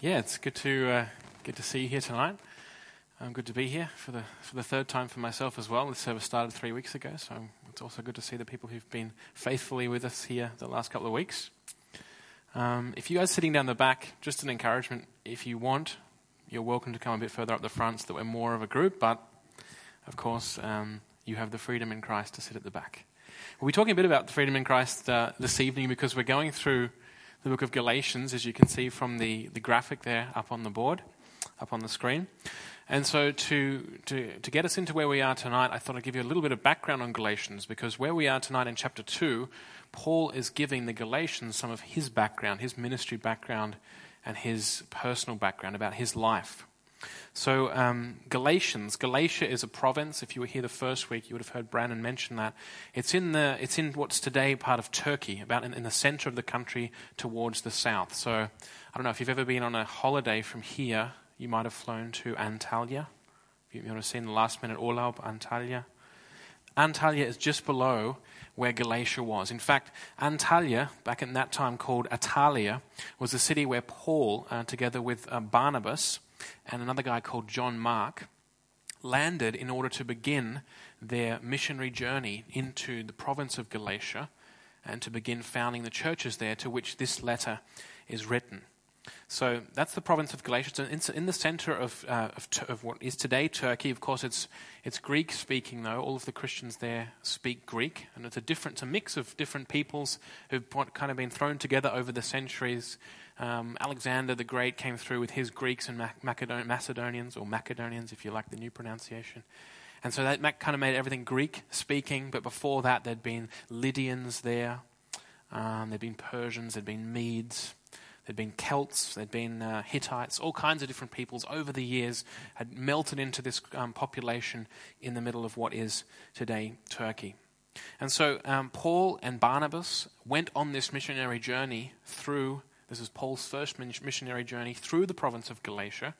Yeah, it's good to uh, to see you here tonight. Um, good to be here for the for the third time for myself as well. The service started three weeks ago, so it's also good to see the people who've been faithfully with us here the last couple of weeks. Um, if you guys are sitting down the back, just an encouragement. If you want, you're welcome to come a bit further up the front so that we're more of a group. But of course, um, you have the freedom in Christ to sit at the back. We'll be talking a bit about the freedom in Christ uh, this evening because we're going through the book of Galatians, as you can see from the, the graphic there up on the board, up on the screen. And so, to, to, to get us into where we are tonight, I thought I'd give you a little bit of background on Galatians because where we are tonight in chapter 2, Paul is giving the Galatians some of his background, his ministry background, and his personal background about his life. So, um, Galatians, Galatia is a province. If you were here the first week, you would have heard Brandon mention that. It's in, the, it's in what's today part of Turkey, about in, in the center of the country towards the south. So, I don't know if you've ever been on a holiday from here, you might have flown to Antalya. You want to see in the last minute, Orlaub, Antalya. Antalya is just below where Galatia was. In fact, Antalya, back in that time called Attalia, was the city where Paul, uh, together with uh, Barnabas, and another guy called John Mark landed in order to begin their missionary journey into the province of Galatia and to begin founding the churches there to which this letter is written. So that's the province of Galatia. It's in the center of, uh, of, of, what is today Turkey. Of course, it's, it's Greek speaking, though. All of the Christians there speak Greek, and it's a different, it's a mix of different peoples who've kind of been thrown together over the centuries um, Alexander the Great came through with his Greeks and Macedonians, or Macedonians if you like the new pronunciation. And so that kind of made everything Greek speaking, but before that there'd been Lydians there, um, there'd been Persians, there'd been Medes, there'd been Celts, there'd been uh, Hittites, all kinds of different peoples over the years had melted into this um, population in the middle of what is today Turkey. And so um, Paul and Barnabas went on this missionary journey through this is Paul's first missionary journey through the province of Galatia.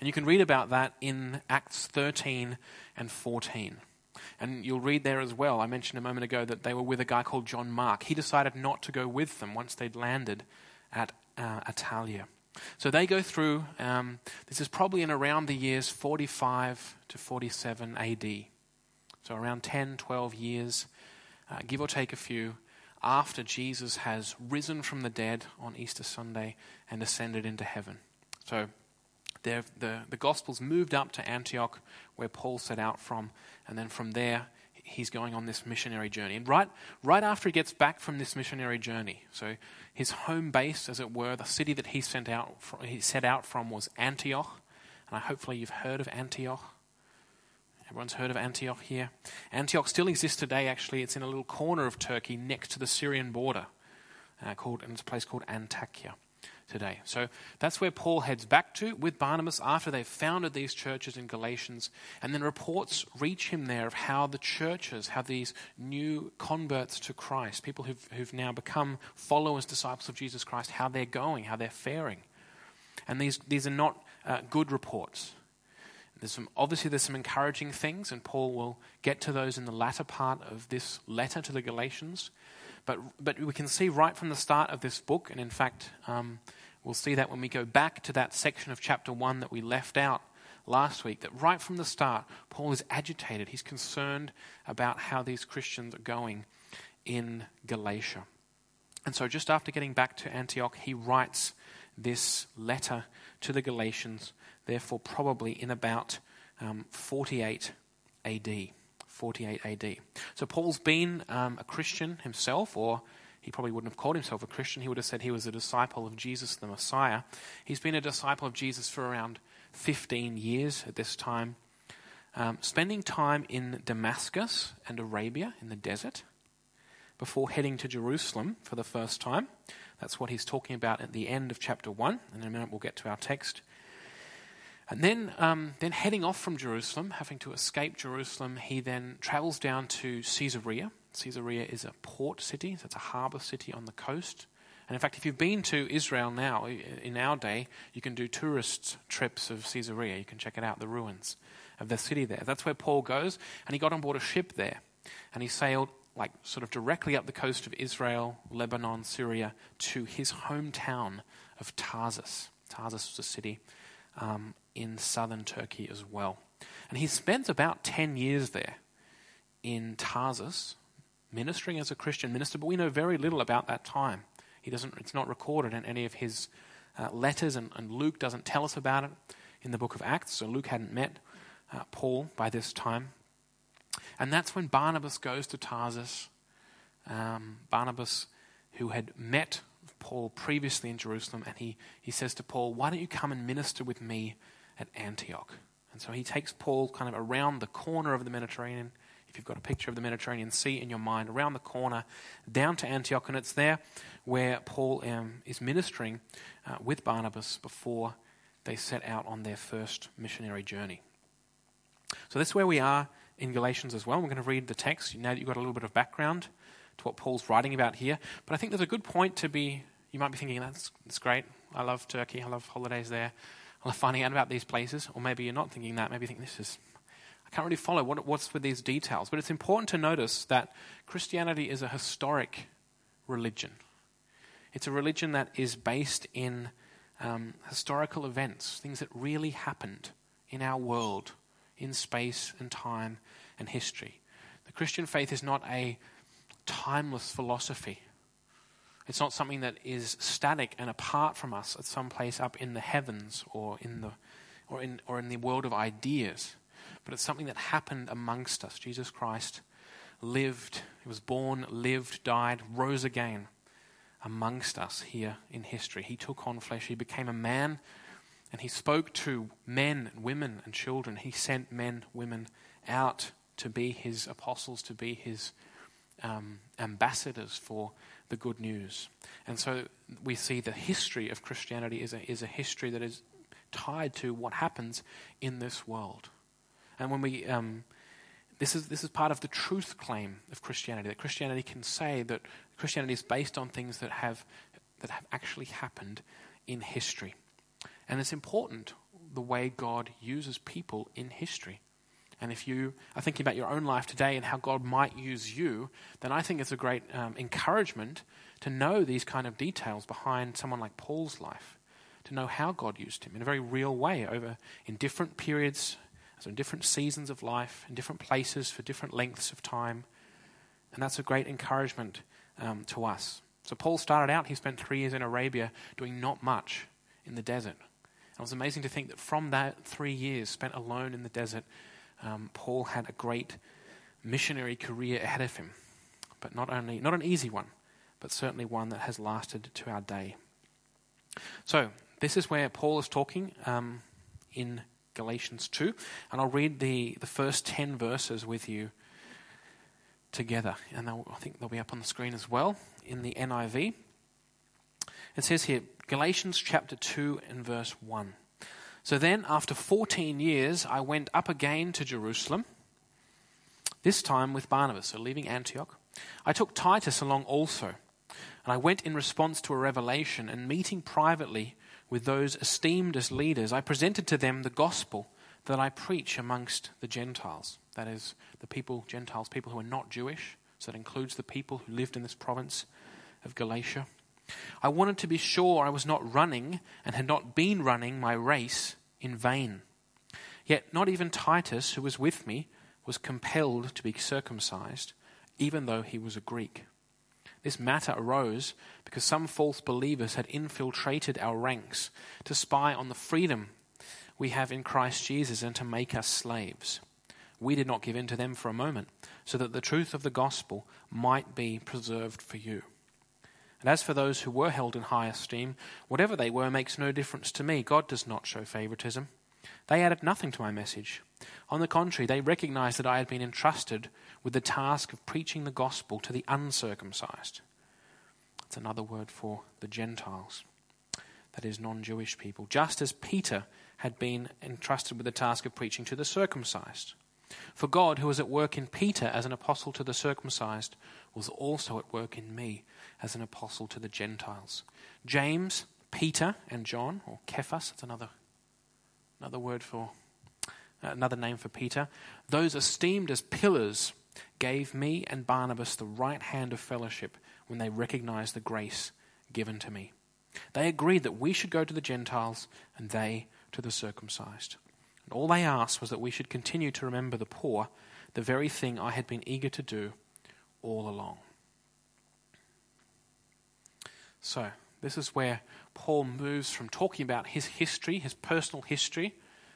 And you can read about that in Acts 13 and 14. And you'll read there as well. I mentioned a moment ago that they were with a guy called John Mark. He decided not to go with them once they'd landed at uh, Attalia. So they go through, um, this is probably in around the years 45 to 47 AD. So around 10, 12 years, uh, give or take a few after Jesus has risen from the dead on Easter Sunday and ascended into heaven. So the, the Gospels moved up to Antioch, where Paul set out from, and then from there, he's going on this missionary journey. And right, right after he gets back from this missionary journey, so his home base, as it were, the city that he, sent out from, he set out from was Antioch. And I, hopefully you've heard of Antioch. Everyone's heard of Antioch here. Antioch still exists today, actually. It's in a little corner of Turkey next to the Syrian border, uh, called, and it's a place called Antakya today. So that's where Paul heads back to with Barnabas after they've founded these churches in Galatians. And then reports reach him there of how the churches, how these new converts to Christ, people who've, who've now become followers, disciples of Jesus Christ, how they're going, how they're faring. And these, these are not uh, good reports. There's some, obviously, there's some encouraging things, and Paul will get to those in the latter part of this letter to the Galatians. But, but we can see right from the start of this book, and in fact, um, we'll see that when we go back to that section of chapter 1 that we left out last week, that right from the start, Paul is agitated. He's concerned about how these Christians are going in Galatia. And so, just after getting back to Antioch, he writes this letter to the Galatians therefore, probably in about um, 48 AD. 48 AD. So, Paul's been um, a Christian himself, or he probably wouldn't have called himself a Christian. He would have said he was a disciple of Jesus the Messiah. He's been a disciple of Jesus for around 15 years at this time, um, spending time in Damascus and Arabia in the desert before heading to Jerusalem for the first time. That's what he's talking about at the end of chapter 1. And in a minute, we'll get to our text. And then, um, then heading off from Jerusalem, having to escape Jerusalem, he then travels down to Caesarea. Caesarea is a port city, so it's a harbour city on the coast. And in fact, if you've been to Israel now, in our day, you can do tourist trips of Caesarea. You can check it out, the ruins of the city there. That's where Paul goes, and he got on board a ship there. And he sailed like sort of directly up the coast of Israel, Lebanon, Syria, to his hometown of Tarsus. Tarsus was a city um, in southern Turkey as well. And he spent about 10 years there in Tarsus, ministering as a Christian minister, but we know very little about that time. He doesn't, it's not recorded in any of his uh, letters, and, and, Luke doesn't tell us about it in the book of Acts. So Luke hadn't met uh, Paul by this time. And that's when Barnabas goes to Tarsus. Um, Barnabas, who had met Paul previously in Jerusalem, and he, he says to Paul, Why don't you come and minister with me at Antioch? And so he takes Paul kind of around the corner of the Mediterranean. If you've got a picture of the Mediterranean Sea in your mind, around the corner, down to Antioch, and it's there where Paul um, is ministering uh, with Barnabas before they set out on their first missionary journey. So that's where we are in Galatians as well. We're going to read the text now that you've got a little bit of background to what Paul's writing about here. But I think there's a good point to be, you might be thinking, that's, that's great. I love Turkey. I love holidays there. Love finding out about these places. Or maybe you're not thinking that. Maybe you think, this is, I can't really follow what, what's with these details. But it's important to notice that Christianity is a historic religion. It's a religion that is based in um, historical events, things that really happened in our world, in space and time and history. The Christian faith is not a timeless philosophy. It's not something that is static and apart from us at some place up in the heavens or in the, or in, or in the world of ideas, but it's something that happened amongst us. Jesus Christ lived, he was born, lived, died, rose again amongst us here in history. He took on flesh, he became a man, and he spoke to men and women and children. He sent men, women out to be his apostles, to be his um, ambassadors for the good news. And so we see the history of Christianity is a, is a history that is tied to what happens in this world. And when we, um, this is, this is part of the truth claim of Christianity, that Christianity can say that Christianity is based on things that have, that have actually happened in history. And it's important the way God uses people in history. And if you are thinking about your own life today and how God might use you, then I think it's a great um, encouragement to know these kind of details behind someone like Paul's life, to know how God used him in a very real way over in different periods, so in different seasons of life, in different places for different lengths of time. And that's a great encouragement um, to us. So Paul started out, he spent three years in Arabia doing not much in the desert. And it was amazing to think that from that three years spent alone in the desert, um, Paul had a great missionary career ahead of him. But not only, not an easy one, but certainly one that has lasted to our day. So, this is where Paul is talking um, in Galatians 2, and I'll read the, the first 10 verses with you together. And I think they'll be up on the screen as well in the NIV. It says here, Galatians chapter 2 and verse 1. So then, after 14 years, I went up again to Jerusalem, this time with Barnabas, so leaving Antioch. I took Titus along also, and I went in response to a revelation, and meeting privately with those esteemed as leaders, I presented to them the gospel that I preach amongst the Gentiles. That is, the people, Gentiles, people who are not Jewish. So that includes the people who lived in this province of Galatia. I wanted to be sure I was not running and had not been running my race in vain. Yet not even Titus, who was with me, was compelled to be circumcised, even though he was a Greek. This matter arose because some false believers had infiltrated our ranks to spy on the freedom we have in Christ Jesus and to make us slaves. We did not give in to them for a moment, so that the truth of the gospel might be preserved for you. And as for those who were held in high esteem, whatever they were makes no difference to me. God does not show favoritism. They added nothing to my message. On the contrary, they recognized that I had been entrusted with the task of preaching the gospel to the uncircumcised. That's another word for the Gentiles, that is, non Jewish people, just as Peter had been entrusted with the task of preaching to the circumcised. For God, who was at work in Peter as an apostle to the circumcised, was also at work in me as an apostle to the Gentiles. James, Peter, and John, or Cephas, that's another, another word for, uh, another name for Peter, those esteemed as pillars gave me and Barnabas the right hand of fellowship when they recognized the grace given to me. They agreed that we should go to the Gentiles and they to the circumcised. And all they asked was that we should continue to remember the poor, the very thing I had been eager to do all along. So, this is where Paul moves from talking about his history, his personal history,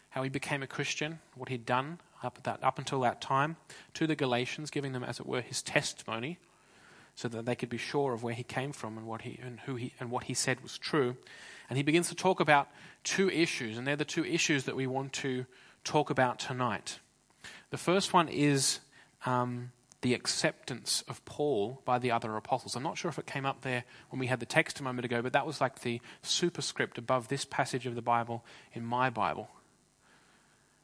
how he became a Christian, what he'd done up, that, up until that time, to the Galatians, giving them, as it were, his testimony, so that they could be sure of where he came from and what he and who he and what he said was true. And he begins to talk about two issues, and they're the two issues that we want to talk about tonight. The first one is um, the acceptance of Paul by the other apostles. I'm not sure if it came up there when we had the text a moment ago, but that was like the superscript above this passage of the Bible in my Bible.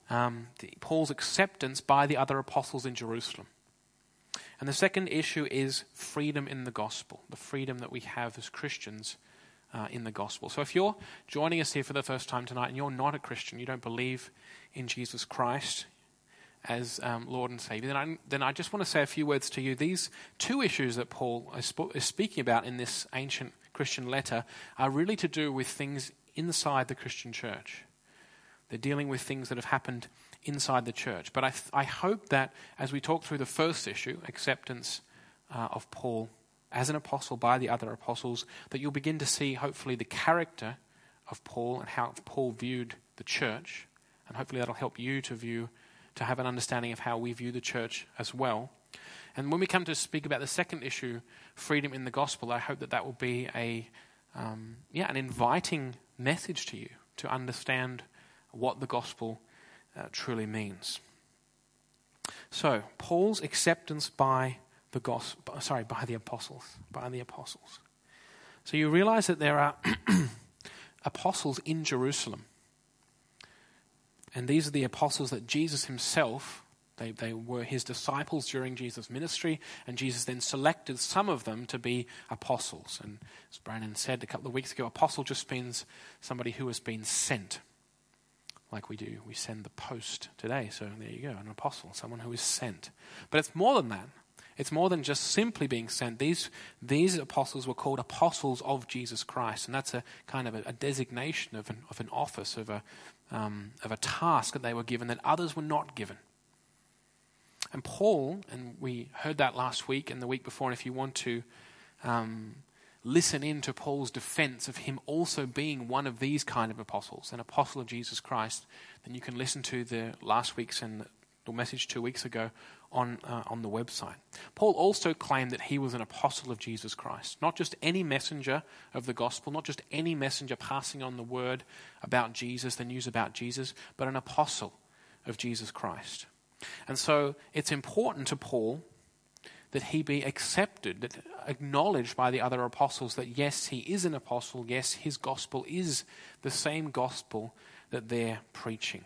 Um, the, Paul's acceptance by the other apostles in Jerusalem. And the second issue is freedom in the gospel, the freedom that we have as Christians uh, in the gospel. So if you're joining us here for the first time tonight and you're not a Christian, you don't believe in Jesus Christ, as um, Lord and Savior, then I, then I just want to say a few words to you. These two issues that Paul is, sp- is speaking about in this ancient Christian letter are really to do with things inside the Christian church. They're dealing with things that have happened inside the church. But I, th- I hope that as we talk through the first issue, acceptance uh, of Paul as an apostle by the other apostles, that you'll begin to see, hopefully, the character of Paul and how Paul viewed the church. And hopefully, that'll help you to view to have an understanding of how we view the church as well. And when we come to speak about the second issue, freedom in the gospel, I hope that that will be a um, yeah an inviting message to you to understand what the gospel uh, truly means. So Paul's acceptance by the gospel, sorry, by the apostles, by the apostles. So you realize that there are apostles in Jerusalem. And these are the apostles that Jesus himself, they, they were his disciples during Jesus' ministry, and Jesus then selected some of them to be apostles. And as Brandon said a couple of weeks ago, apostle just means somebody who has been sent. Like we do, we send the post today. So there you go, an apostle, someone who is sent. But it's more than that. It's more than just simply being sent. These, these apostles were called apostles of Jesus Christ, and that's a kind of a, a designation of an, of an office, of a, um, of a task that they were given that others were not given. And Paul, and we heard that last week and the week before, and if you want to um, listen in to Paul's defense of him also being one of these kind of apostles, an apostle of Jesus Christ, then you can listen to the last week's and the message two weeks ago on, uh, on the website. Paul also claimed that he was an apostle of Jesus Christ, not just any messenger of the gospel, not just any messenger passing on the word about Jesus, the news about Jesus, but an apostle of Jesus Christ. And so it's important to Paul that he be accepted, that acknowledged by the other apostles that yes, he is an apostle, yes, his gospel is the same gospel that they're preaching.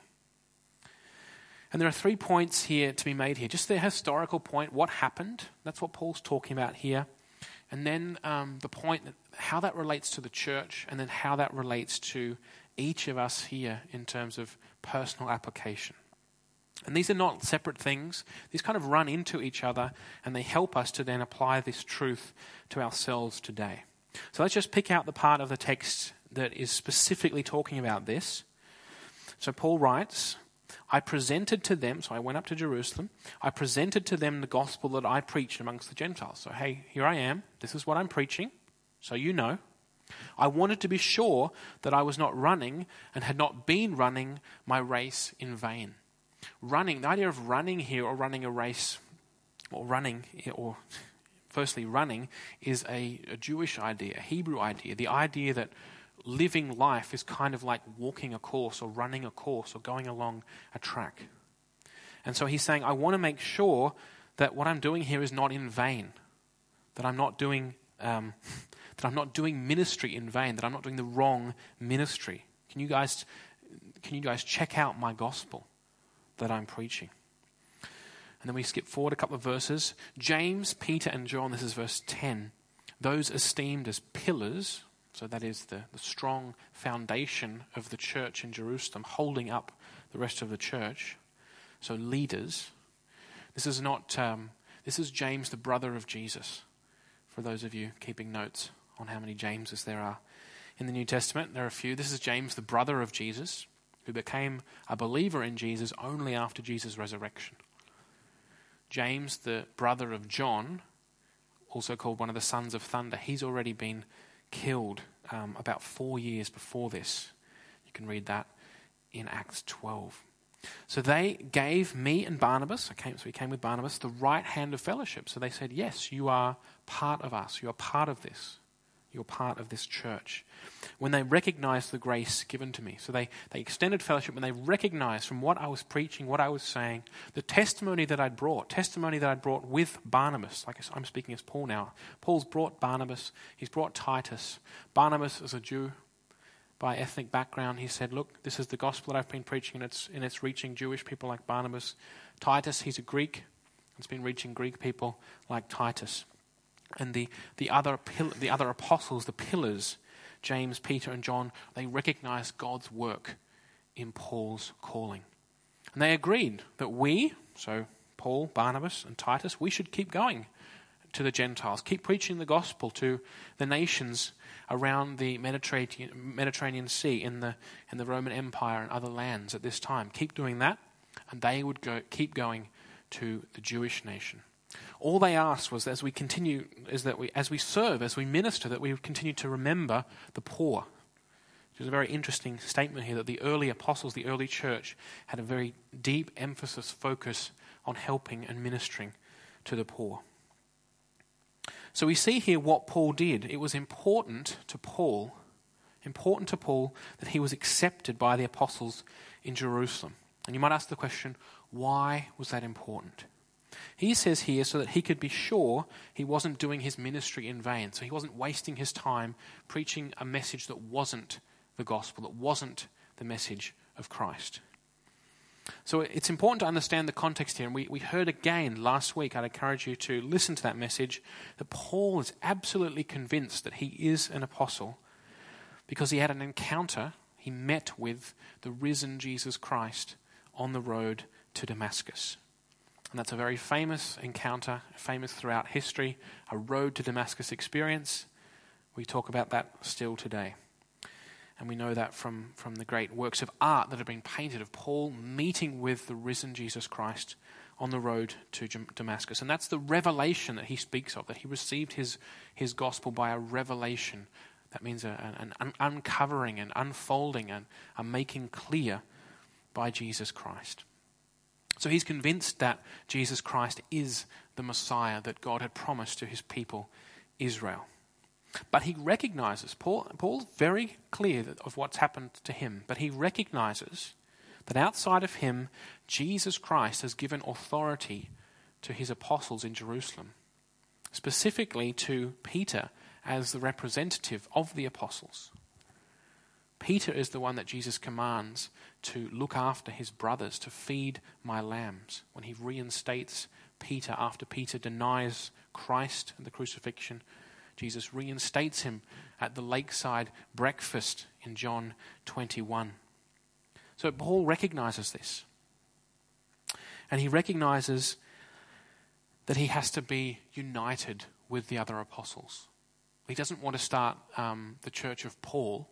And there are three points here to be made here. Just the historical point, what happened. That's what Paul's talking about here. And then um, the point, that, how that relates to the church, and then how that relates to each of us here in terms of personal application. And these are not separate things. These kind of run into each other, and they help us to then apply this truth to ourselves today. So let's just pick out the part of the text that is specifically talking about this. So Paul writes, I presented to them, so I went up to Jerusalem, I presented to them the gospel that I preached amongst the Gentiles. So, hey, here I am. This is what I'm preaching, so you know. I wanted to be sure that I was not running and had not been running my race in vain. Running, the idea of running here or running a race, or running, or firstly, running is a, a Jewish idea, a Hebrew idea. The idea that living life is kind of like walking a course or running a course or going along a track. And so he's saying, I want to make sure that what I'm doing here is not in vain, that I'm not doing, um, that I'm not doing ministry in vain, that I'm not doing the wrong ministry. Can you guys, can you guys check out my gospel that I'm preaching? And then we skip forward a couple of verses. James, Peter, and John, this is verse 10. Those esteemed as pillars so that is the, the strong foundation of the church in Jerusalem, holding up the rest of the church. So leaders. This is not. Um, this is James, the brother of Jesus. For those of you keeping notes on how many Jameses there are in the New Testament. There are a few. This is James, the brother of Jesus, who became a believer in Jesus only after Jesus' resurrection. James, the brother of John, also called one of the sons of thunder, he's already been killed um, about four years before this. You can read that in Acts 12. So they gave me and Barnabas, I came, so we came with Barnabas, the right hand of fellowship. So they said, Yes, you are part of us. You are part of this. You're part of this church. When they recognized the grace given to me, so they, they extended fellowship when they recognized from what I was preaching, what I was saying, the testimony that I'd brought, testimony that I'd brought with Barnabas. Like I'm speaking as Paul now. Paul's brought Barnabas, he's brought Titus. Barnabas is a Jew by ethnic background. He said, Look, this is the gospel that I've been preaching, and it's, and it's reaching Jewish people like Barnabas. Titus, he's a Greek. It's been reaching Greek people like Titus and the, the, other, the other apostles, the pillars, James, Peter, and John, they recognized God's work in Paul's calling. And they agreed that we, so Paul, Barnabas, and Titus, we should keep going to the Gentiles, keep preaching the gospel to the nations around the Mediterranean, Mediterranean Sea, in the, in the Roman Empire, and other lands at this time. Keep doing that, and they would go, keep going to the Jewish nation. All they asked was, as we continue, is that we, as we serve, as we minister, that we continue to remember the poor. Which is a very interesting statement here that the early apostles, the early church, had a very deep emphasis, focus on helping and ministering to the poor. So we see here what Paul did. It was important to Paul, important to Paul that he was accepted by the apostles in Jerusalem. And you might ask the question, why was that important? He says here so that he could be sure he wasn't doing his ministry in vain. So he wasn't wasting his time preaching a message that wasn't the gospel, that wasn't the message of Christ. So it's important to understand the context here. And we, we heard again last week, I'd encourage you to listen to that message, that Paul is absolutely convinced that he is an apostle because he had an encounter, he met with the risen Jesus Christ on the road to Damascus. And that's a very famous encounter, famous throughout history, a road to Damascus experience. We talk about that still today. And we know that from, from the great works of art that have been painted of Paul meeting with the risen Jesus Christ on the road to Damascus. And that's the revelation that he speaks of, that he received his, his gospel by a revelation. That means a, an, an uncovering and unfolding and a making clear by Jesus Christ. So he's convinced that Jesus Christ is the Messiah that God had promised to his people, Israel. But he recognizes, Paul, Paul's very clear of what's happened to him, but he recognizes that outside of him, Jesus Christ has given authority to his apostles in Jerusalem, specifically to Peter as the representative of the apostles. Peter is the one that Jesus commands to look after his brothers, to feed my lambs. When he reinstates Peter after Peter denies Christ and the crucifixion, Jesus reinstates him at the lakeside breakfast in John 21. So Paul recognizes this. And he recognizes that he has to be united with the other apostles. He doesn't want to start um, the church of Paul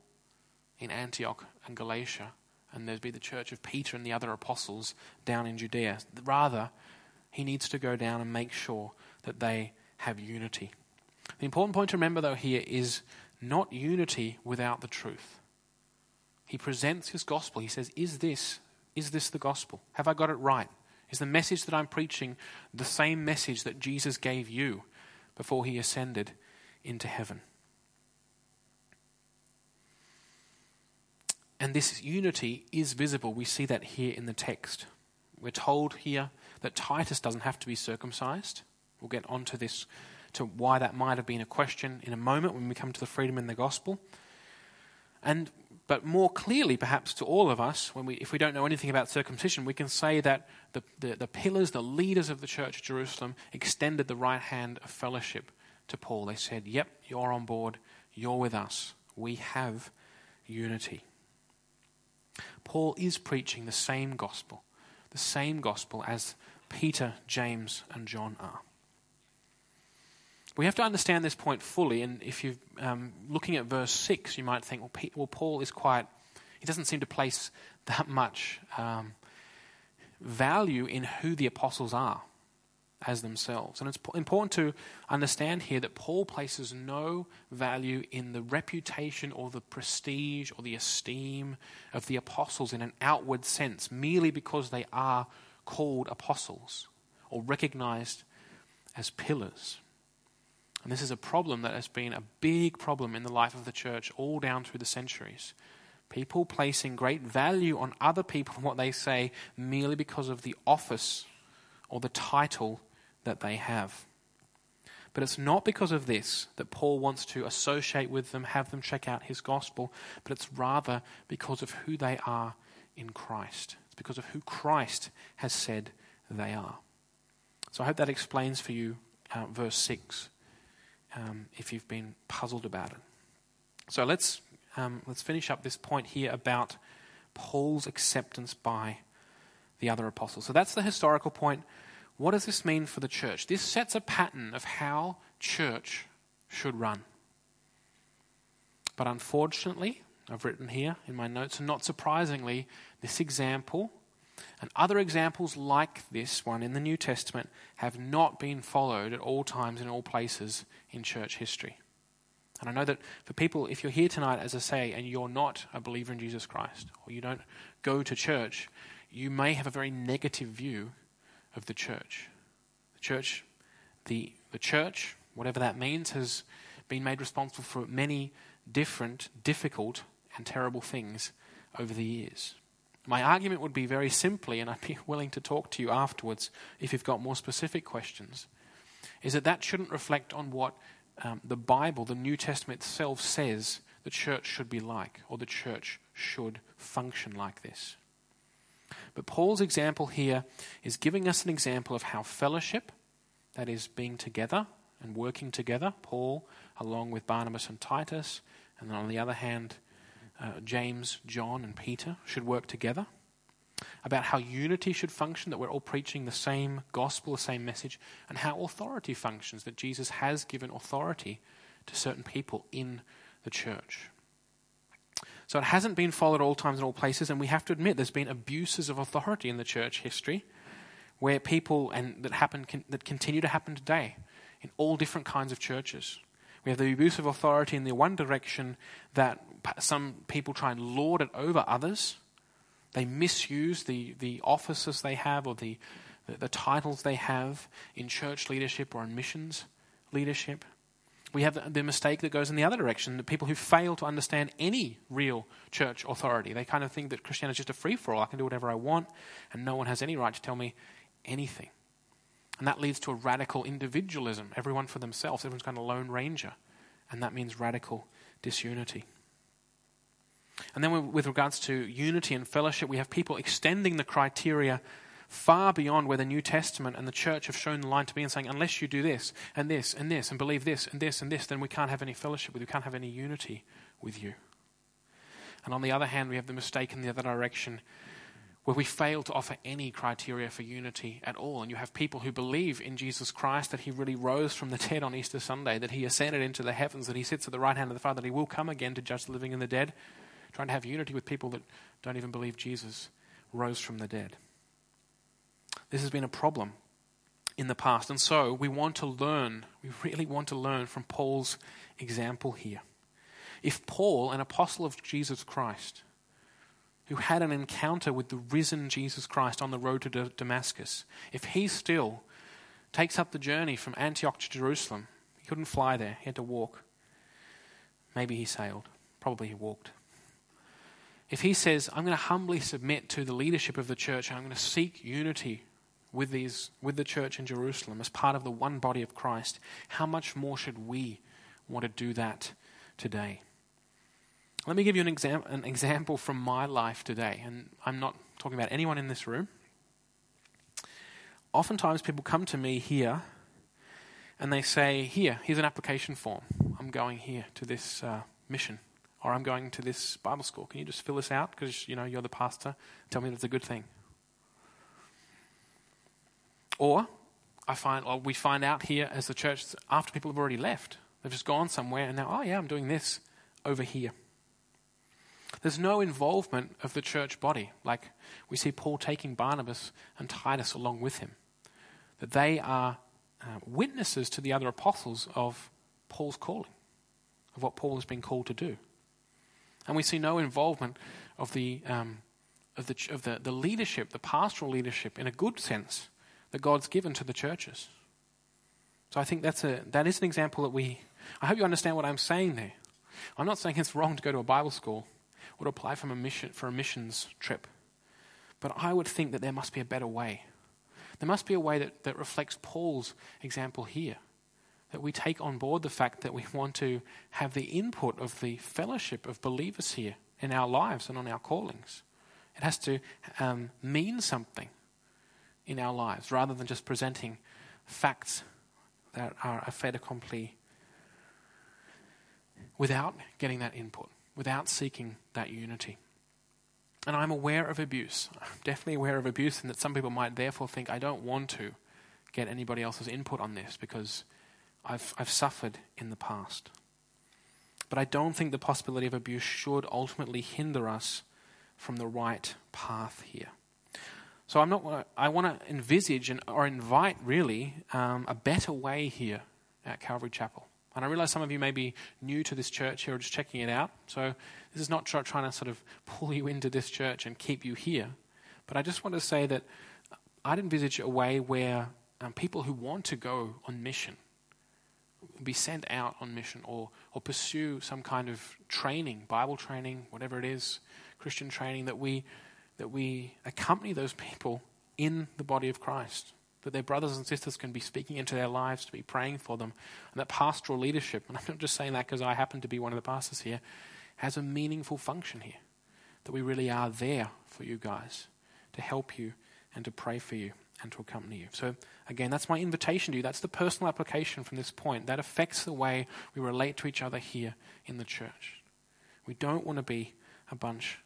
in Antioch and Galatia, and there'd be the church of Peter and the other apostles down in Judea. Rather, he needs to go down and make sure that they have unity. The important point to remember, though, here is not unity without the truth. He presents his gospel. He says, Is this, is this the gospel? Have I got it right? Is the message that I'm preaching the same message that Jesus gave you before he ascended into heaven? And this unity is visible. We see that here in the text. We're told here that Titus doesn't have to be circumcised. We'll get onto this, to why that might have been a question in a moment when we come to the freedom in the gospel. And but more clearly, perhaps to all of us, when we, if we don't know anything about circumcision, we can say that the, the, the pillars, the leaders of the church at Jerusalem, extended the right hand of fellowship to Paul. They said, Yep, you're on board, you're with us. We have unity. Paul is preaching the same gospel, the same gospel as Peter, James, and John are. We have to understand this point fully, and if you're um, looking at verse 6, you might think, well, well, Paul is quite, he doesn't seem to place that much um, value in who the apostles are as themselves. And it's important to understand here that Paul places no value in the reputation or the prestige or the esteem of the apostles in an outward sense, merely because they are called apostles or recognized as pillars. And this is a problem that has been a big problem in the life of the church all down through the centuries. People placing great value on other people and what they say merely because of the office or the title that they have. But it's not because of this that Paul wants to associate with them, have them check out his gospel, but it's rather because of who they are in Christ. It's because of who Christ has said they are. So I hope that explains for you uh, verse 6 um, if you've been puzzled about it. So let's, um, let's finish up this point here about Paul's acceptance by the other apostles. So that's the historical point. What does this mean for the church? This sets a pattern of how church should run. But unfortunately, I've written here in my notes, and not surprisingly, this example and other examples like this one in the New Testament have not been followed at all times in all places in church history. And I know that for people, if you're here tonight, as I say, and you're not a believer in Jesus Christ, or you don't go to church, you may have a very negative view of the church. The church, the, the church, whatever that means, has been made responsible for many different, difficult, and terrible things over the years. My argument would be very simply, and I'd be willing to talk to you afterwards if you've got more specific questions, is that that shouldn't reflect on what um, the Bible, the New Testament itself says the church should be like, or the church should function like this. But Paul's example here is giving us an example of how fellowship, that is, being together and working together, Paul along with Barnabas and Titus, and then on the other hand, uh, James, John, and Peter should work together, about how unity should function, that we're all preaching the same gospel, the same message, and how authority functions, that Jesus has given authority to certain people in the church. So it hasn't been followed at all times and all places, and we have to admit there's been abuses of authority in the church history where people, and that happen, that continue to happen today in all different kinds of churches. We have the abuse of authority in the one direction that some people try and lord it over others. They misuse the, the offices they have or the, the, the titles they have in church leadership or in missions leadership. We have the, mistake that goes in the other direction the people who fail to understand any real church authority. They kind of think that Christianity is just a free for all. I can do whatever I want, and no one has any right to tell me anything. And that leads to a radical individualism, everyone for themselves. Everyone's kind of lone ranger. And that means radical disunity. And then, with regards to unity and fellowship, we have people extending the criteria far beyond where the New Testament and the church have shown the line to be and saying, unless you do this and this and this and believe this and this and this, then we can't have any fellowship with you, we can't have any unity with you. And on the other hand, we have the mistake in the other direction where we fail to offer any criteria for unity at all. And you have people who believe in Jesus Christ, that he really rose from the dead on Easter Sunday, that he ascended into the heavens, that he sits at the right hand of the Father, that he will come again to judge the living and the dead, trying to have unity with people that don't even believe Jesus rose from the dead. This has been a problem in the past. And so we want to learn, we really want to learn from Paul's example here. If Paul, an apostle of Jesus Christ, who had an encounter with the risen Jesus Christ on the road to Damascus, if he still takes up the journey from Antioch to Jerusalem, he couldn't fly there, he had to walk. Maybe he sailed, probably he walked. If he says, I'm going to humbly submit to the leadership of the church, I'm going to seek unity with, these, with the church in Jerusalem as part of the one body of Christ, how much more should we want to do that today? Let me give you an, exam- an example from my life today, and I'm not talking about anyone in this room. Oftentimes, people come to me here and they say, Here, here's an application form. I'm going here to this uh, mission, or I'm going to this Bible school. Can you just fill this out? Because you know, you're the pastor. Tell me that's a good thing. Or I find, or we find out here as the church after people have already left. They've just gone somewhere and now, oh yeah, I'm doing this over here. There's no involvement of the church body. Like we see Paul taking Barnabas and Titus along with him. That they are uh, witnesses to the other apostles of Paul's calling, of what Paul has been called to do. And we see no involvement of the, um, of, the, of the, the leadership, the pastoral leadership, in a good sense, that God's given to the churches. So I think that's a, that is an example that we, I hope you understand what I'm saying there. I'm not saying it's wrong to go to a Bible school or to apply from a mission, for a missions trip. But I would think that there must be a better way. There must be a way that, that reflects Paul's example here. That we take on board the fact that we want to have the input of the fellowship of believers here in our lives and on our callings. It has to um, mean something in our lives rather than just presenting facts that are a fait accompli without getting that input, without seeking that unity. And I'm aware of abuse. I'm definitely aware of abuse, and that some people might therefore think I don't want to get anybody else's input on this because I've, I've suffered in the past. But I don't think the possibility of abuse should ultimately hinder us from the right path here. So I'm not. I want to envisage and, or invite really um, a better way here at Calvary Chapel. And I realize some of you may be new to this church here or just checking it out. So this is not trying to sort of pull you into this church and keep you here. But I just want to say that I'd envisage a way where um, people who want to go on mission be sent out on mission or, or pursue some kind of training, Bible training, whatever it is, Christian training, that we, that we accompany those people in the body of Christ that their brothers and sisters can be speaking into their lives, to be praying for them, and that pastoral leadership, and I'm not just saying that because I happen to be one of the pastors here, has a meaningful function here. That we really are there for you guys to help you and to pray for you and to accompany you. So, again, that's my invitation to you. That's the personal application from this point. That affects the way we relate to each other here in the church. We don't want to be a bunch,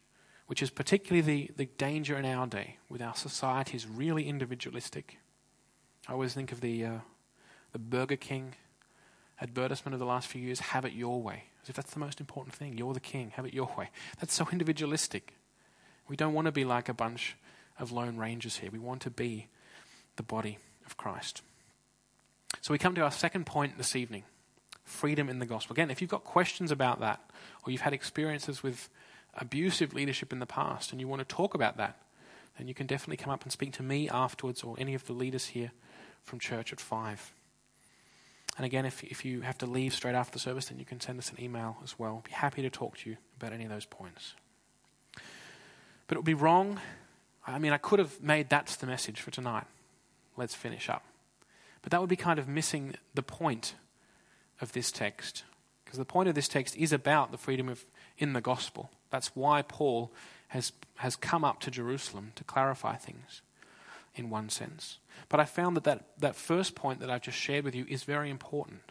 which is particularly the, the danger in our day, with our society is really individualistic I always think of the, uh, the Burger King advertisement of the last few years have it your way. As if that's the most important thing. You're the king, have it your way. That's so individualistic. We don't want to be like a bunch of lone rangers here. We want to be the body of Christ. So we come to our second point this evening freedom in the gospel. Again, if you've got questions about that, or you've had experiences with abusive leadership in the past and you want to talk about that, then you can definitely come up and speak to me afterwards or any of the leaders here from church at 5. And again, if, if you have to leave straight after the service, then you can send us an email as well. Be happy to talk to you about any of those points. But it would be wrong. I mean, I could have made that's the message for tonight. Let's finish up. But that would be kind of missing the point of this text. Because the point of this text is about the freedom of in the gospel. That's why Paul has, has come up to Jerusalem to clarify things in one sense. But I found that, that that first point that I've just shared with you is very important.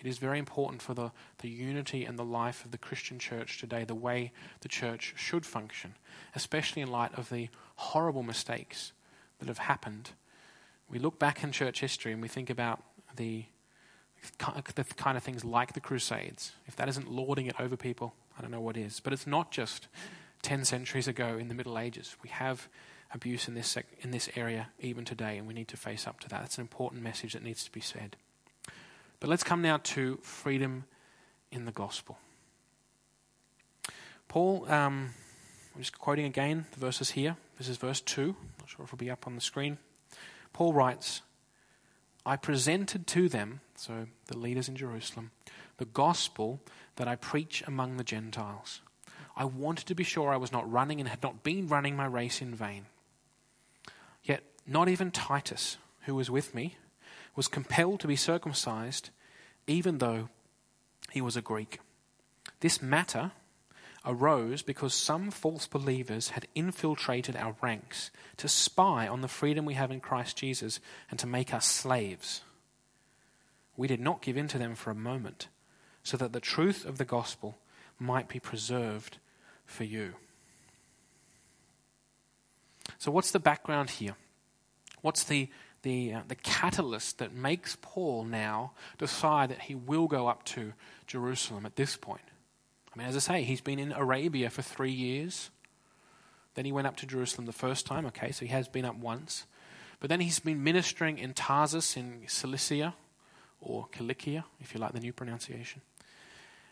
It is very important for the, the unity and the life of the Christian church today, the way the church should function, especially in light of the horrible mistakes that have happened. We look back in church history and we think about the, the kind of things like the Crusades. If that isn't lording it over people, I don't know what is. But it's not just 10 centuries ago in the Middle Ages. We have abuse in this, sec- in this area even today, and we need to face up to that. That's an important message that needs to be said. But let's come now to freedom in the gospel. Paul, um, I'm just quoting again the verses here. This is verse 2. Not sure if it'll be up on the screen. Paul writes, I presented to them, so the leaders in Jerusalem, the gospel that I preach among the Gentiles. I wanted to be sure I was not running and had not been running my race in vain. Yet not even Titus, who was with me, was compelled to be circumcised, even though he was a Greek. This matter arose because some false believers had infiltrated our ranks to spy on the freedom we have in Christ Jesus and to make us slaves. We did not give in to them for a moment, so that the truth of the gospel might be preserved for you. So, what's the background here? What's the, the uh, the catalyst that makes Paul now decide that he will go up to Jerusalem at this point. I mean, as I say, he's been in Arabia for three years. Then he went up to Jerusalem the first time, okay, so he has been up once. But then he's been ministering in Tarsus in Cilicia, or Cilicia, if you like the new pronunciation,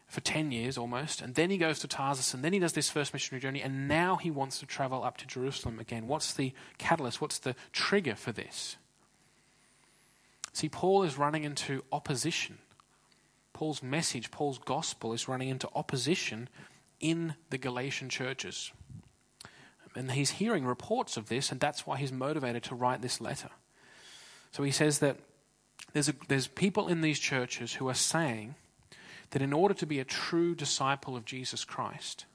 for 10 years almost. And then he goes to Tarsus, and then he does this first missionary journey, and now he wants to travel up to Jerusalem again. What's the catalyst? What's the trigger for this? See, Paul is running into opposition. Paul's message, Paul's gospel, is running into opposition in the Galatian churches. And he's hearing reports of this, and that's why he's motivated to write this letter. So he says that there's, a, there's people in these churches who are saying that in order to be a true disciple of Jesus Christ,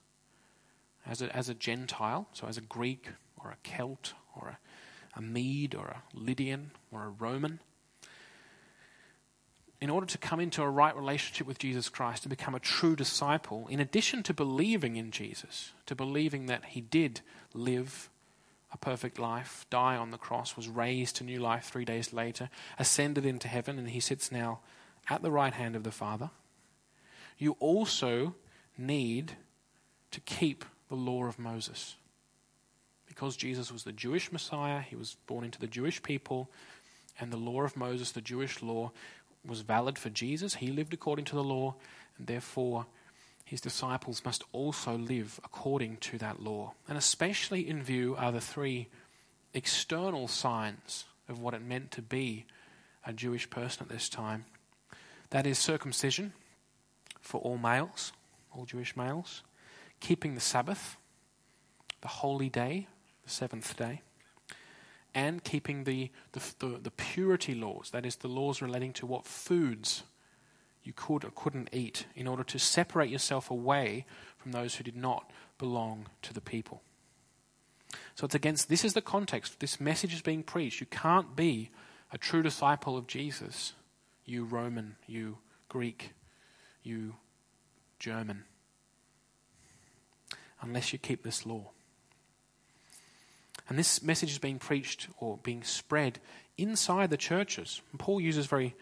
as a, as a Gentile, so as a Greek or a Celt or a, a Mede or a Lydian or a Roman, in order to come into a right relationship with Jesus Christ, to become a true disciple, in addition to believing in Jesus, to believing that he did live a perfect life, die on the cross, was raised to new life three days later, ascended into heaven, and he sits now at the right hand of the Father, you also need to keep the law of Moses. Because Jesus was the Jewish Messiah, he was born into the Jewish people, and the law of Moses, the Jewish law, was valid for Jesus. He lived according to the law, and therefore his disciples must also live according to that law. And especially in view are the three external signs of what it meant to be a Jewish person at this time. That is circumcision for all males, all Jewish males, keeping the Sabbath, the holy day, the seventh day, and keeping the, the, the, the purity laws, that is, the laws relating to what foods you could or couldn't eat in order to separate yourself away from those who did not belong to the people. So it's against this is the context. This message is being preached. You can't be a true disciple of Jesus, you Roman, you Greek, you German, unless you keep this law. And this message is being preached or being spread inside the churches. And Paul uses very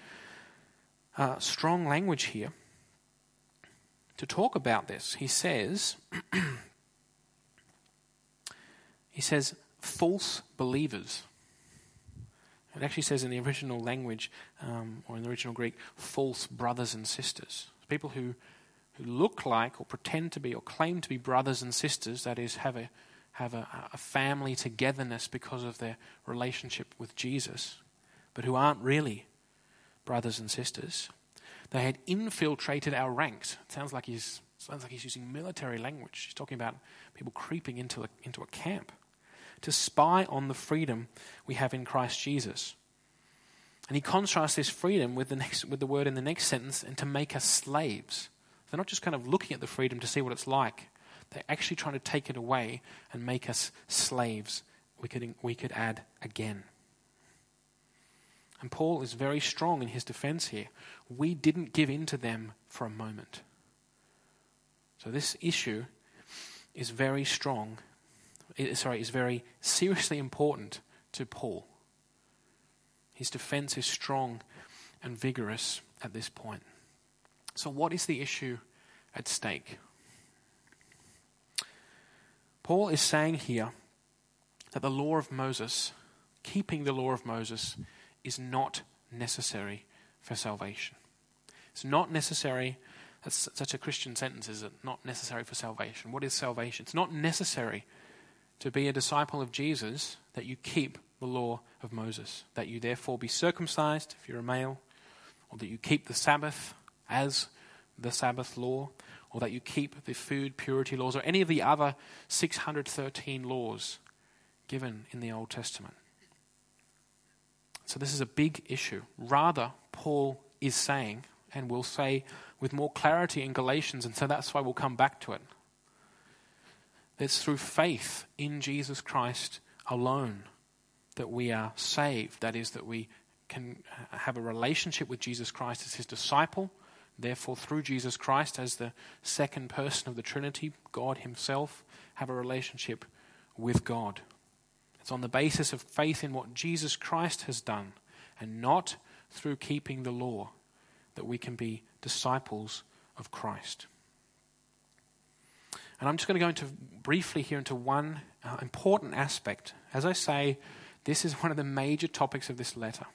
uh, strong language here to talk about this. He says, he says, false believers. It actually says in the original language, um, or in the original Greek, false brothers and sisters. People who, who look like, or pretend to be, or claim to be brothers and sisters, that is, have a, have a, a family togetherness because of their relationship with Jesus, but who aren't really brothers and sisters. They had infiltrated our ranks. It sounds like he's, sounds like he's using military language. He's talking about people creeping into a, into a camp to spy on the freedom we have in Christ Jesus. And he contrasts this freedom with the, next, with the word in the next sentence, and to make us slaves. They're not just kind of looking at the freedom to see what it's like, they're actually trying to take it away and make us slaves. We could, we could add again. And Paul is very strong in his defense here. We didn't give in to them for a moment. So this issue is very strong, sorry, is very seriously important to Paul. His defense is strong and vigorous at this point. So, what is the issue at stake? Paul is saying here that the law of Moses, keeping the law of Moses, is not necessary for salvation. It's not necessary. That's such a Christian sentence, is it? Not necessary for salvation. What is salvation? It's not necessary to be a disciple of Jesus that you keep the law of Moses, that you therefore be circumcised if you're a male, or that you keep the Sabbath as the Sabbath law, or that you keep the food purity laws, or any of the other 613 laws given in the Old Testament. So, this is a big issue. Rather, Paul is saying, and will say with more clarity in Galatians, and so that's why we'll come back to it. It's through faith in Jesus Christ alone that we are saved. That is, that we can have a relationship with Jesus Christ as his disciple Therefore, through Jesus Christ as the second person of the Trinity, God Himself, have a relationship with God. It's on the basis of faith in what Jesus Christ has done and not through keeping the law that we can be disciples of Christ. And I'm just going to go into briefly here into one uh, important aspect. As I say, this is one of the major topics of this letter,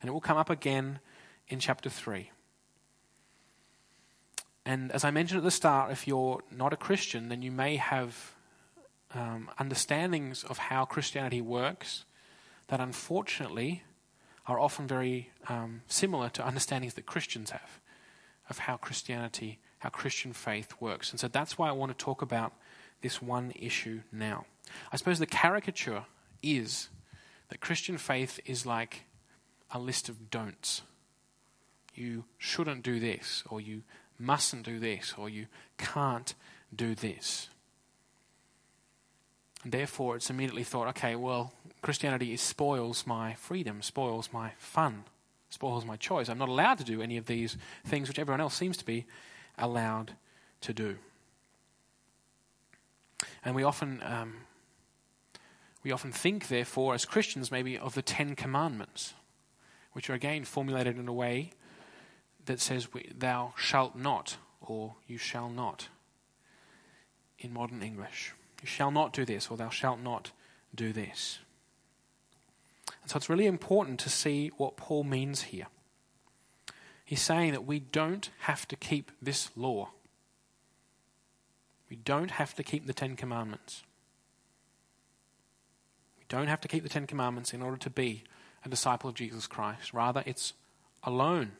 and it will come up again in chapter 3. And as I mentioned at the start, if you're not a Christian, then you may have um, understandings of how Christianity works that unfortunately are often very um, similar to understandings that Christians have of how Christianity, how Christian faith works. And so that's why I want to talk about this one issue now. I suppose the caricature is that Christian faith is like a list of don'ts. You shouldn't do this, or you mustn't do this, or you can't do this. And therefore, it's immediately thought, okay, well, Christianity spoils my freedom, spoils my fun, spoils my choice. I'm not allowed to do any of these things which everyone else seems to be allowed to do. And we often, um, we often think, therefore, as Christians, maybe of the Ten Commandments, which are again formulated in a way that says, Thou shalt not, or you shall not, in modern English. You shall not do this, or thou shalt not do this. And so it's really important to see what Paul means here. He's saying that we don't have to keep this law. We don't have to keep the Ten Commandments. Don't have to keep the Ten Commandments in order to be a disciple of Jesus Christ. Rather, it's alone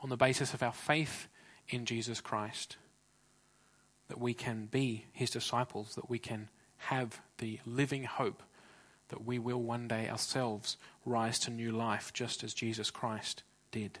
on the basis of our faith in Jesus Christ that we can be his disciples, that we can have the living hope that we will one day ourselves rise to new life just as Jesus Christ did.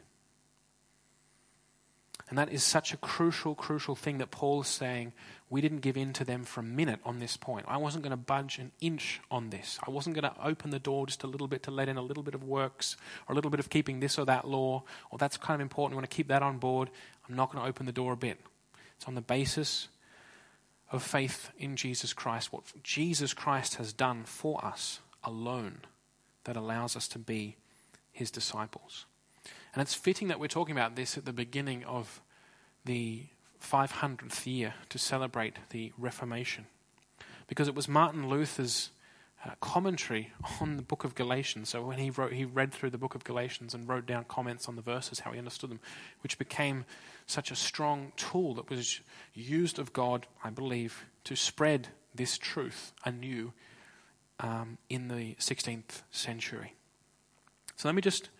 And that is such a crucial, crucial thing that Paul is saying. We didn't give in to them for a minute on this point. I wasn't going to budge an inch on this. I wasn't going to open the door just a little bit to let in a little bit of works or a little bit of keeping this or that law, or that's kind of important. We want to keep that on board. I'm not going to open the door a bit. It's on the basis of faith in Jesus Christ, what Jesus Christ has done for us alone, that allows us to be his disciples. And it's fitting that we're talking about this at the beginning of the 500th year to celebrate the Reformation. Because it was Martin Luther's uh, commentary on the book of Galatians. So when he wrote, he read through the book of Galatians and wrote down comments on the verses, how he understood them, which became such a strong tool that was used of God, I believe, to spread this truth anew um, in the 16th century. So let me just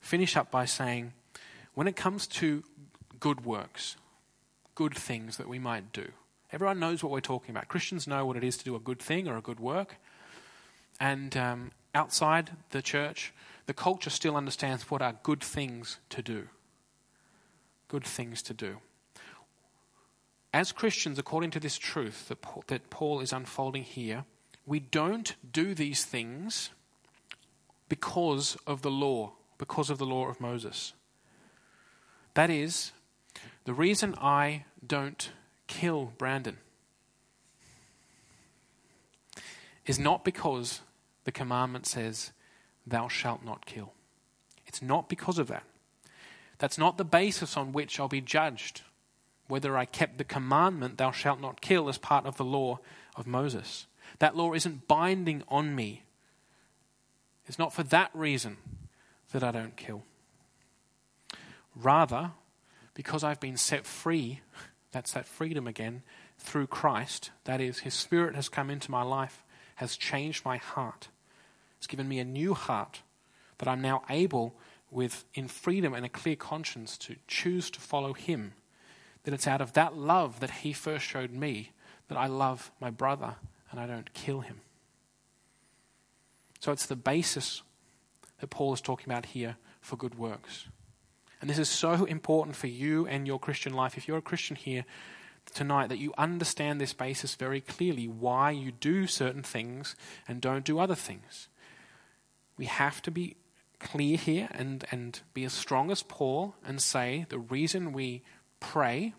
finish up by saying when it comes to good works, good things that we might do, everyone knows what we're talking about. Christians know what it is to do a good thing or a good work. And um, outside the church, the culture still understands what are good things to do. Good things to do. As Christians, according to this truth that Paul, that Paul is unfolding here, we don't do these things because of the law, because of the law of Moses. That is, the reason I don't kill Brandon is not because the commandment says, Thou shalt not kill. It's not because of that. That's not the basis on which I'll be judged, whether I kept the commandment, Thou shalt not kill, as part of the law of Moses. That law isn't binding on me. It's not for that reason that I don't kill. Rather, because I've been set free, that's that freedom again, through Christ, that is, His Spirit has come into my life, has changed my heart. It's given me a new heart that I'm now able, with in freedom and a clear conscience, to choose to follow Him. That it's out of that love that He first showed me that I love my brother and I don't kill him. So it's the basis that Paul is talking about here for good works. And this is so important for you and your Christian life. If you're a Christian here tonight, that you understand this basis very clearly why you do certain things and don't do other things. We have to be clear here and, and be as strong as Paul and say the reason we pray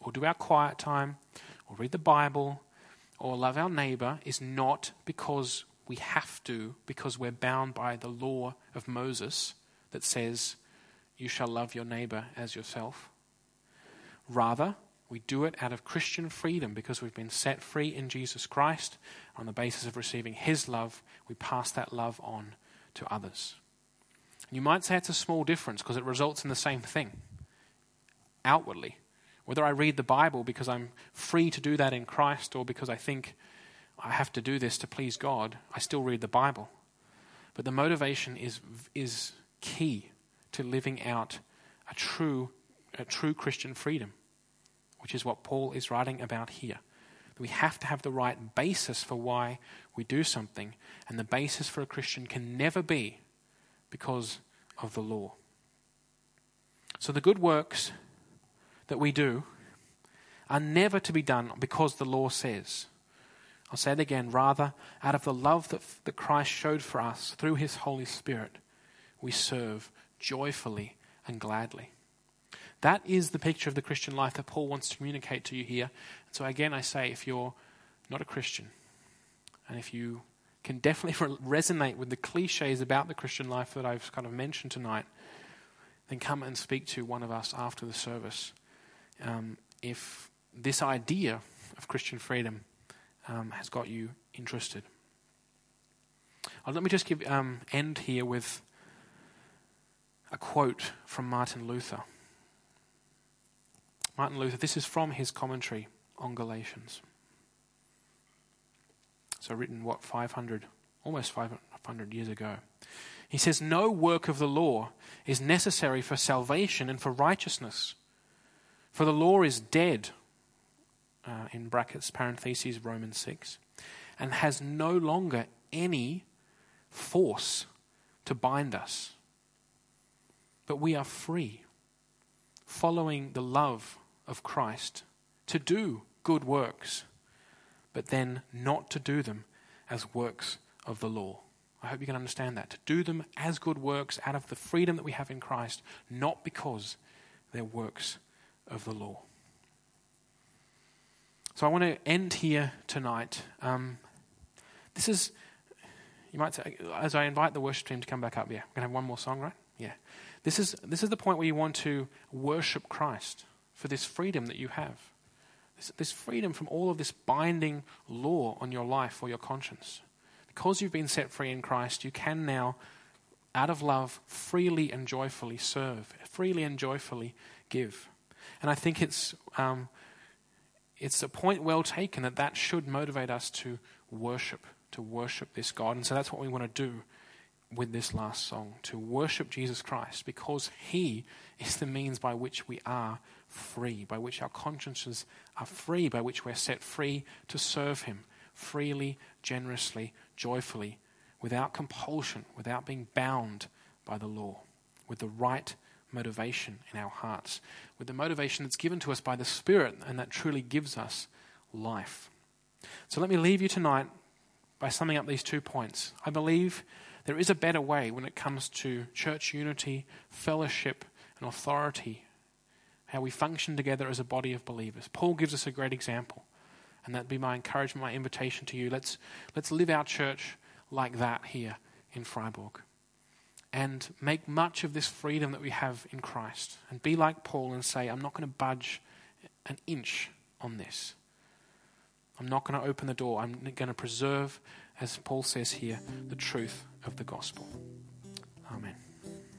or do our quiet time or read the Bible or love our neighbor is not because we have to because we're bound by the law of Moses that says, You shall love your neighbor as yourself. Rather, we do it out of Christian freedom because we've been set free in Jesus Christ. On the basis of receiving His love, we pass that love on to others. You might say it's a small difference because it results in the same thing outwardly. Whether I read the Bible because I'm free to do that in Christ or because I think I have to do this to please God, I still read the Bible. But the motivation is, is key to living out a true, a true Christian freedom, which is what Paul is writing about here. We have to have the right basis for why we do something, and the basis for a Christian can never be because of the law. So the good works that we do are never to be done because the law says. I'll say it again, rather, out of the love that, that Christ showed for us through his Holy Spirit, we serve joyfully and gladly. That is the picture of the Christian life that Paul wants to communicate to you here. And so, again, I say if you're not a Christian, and if you can definitely resonate with the cliches about the Christian life that I've kind of mentioned tonight, then come and speak to one of us after the service. Um, if this idea of Christian freedom um, has got you interested. Uh, let me just give, um, end here with a quote from Martin Luther. Martin Luther, this is from his commentary on Galatians. So, written, what, 500, almost 500 years ago. He says, No work of the law is necessary for salvation and for righteousness. For the law is dead, uh, in brackets, parentheses, Romans 6, and has no longer any force to bind us. But we are free, following the love of Christ, to do good works, but then not to do them as works of the law. I hope you can understand that. To do them as good works out of the freedom that we have in Christ, not because they're works of the law. So I want to end here tonight. Um, this is, you might say, as I invite the worship team to come back up, yeah, we're going to have one more song, right? Yeah. This is, this is the point where you want to worship Christ for this freedom that you have. This, this freedom from all of this binding law on your life or your conscience. Because you've been set free in Christ, you can now, out of love, freely and joyfully serve, freely and joyfully give. And I think it's, um, it's a point well taken that that should motivate us to worship, to worship this God. And so that's what we want to do with this last song to worship Jesus Christ because He is the means by which we are free, by which our consciences are free, by which we're set free to serve Him freely, generously, joyfully, without compulsion, without being bound by the law, with the right motivation in our hearts, with the motivation that's given to us by the Spirit and that truly gives us life. So let me leave you tonight by summing up these two points. I believe there is a better way when it comes to church unity, fellowship, and authority, how we function together as a body of believers. Paul gives us a great example, and that'd be my encouragement, my invitation to you. Let's, let's live our church like that here in Freiburg and make much of this freedom that we have in Christ and be like Paul and say, I'm not going to budge an inch on this. I'm not going to open the door. I'm going to preserve, as Paul says here, the truth of the gospel. Amen.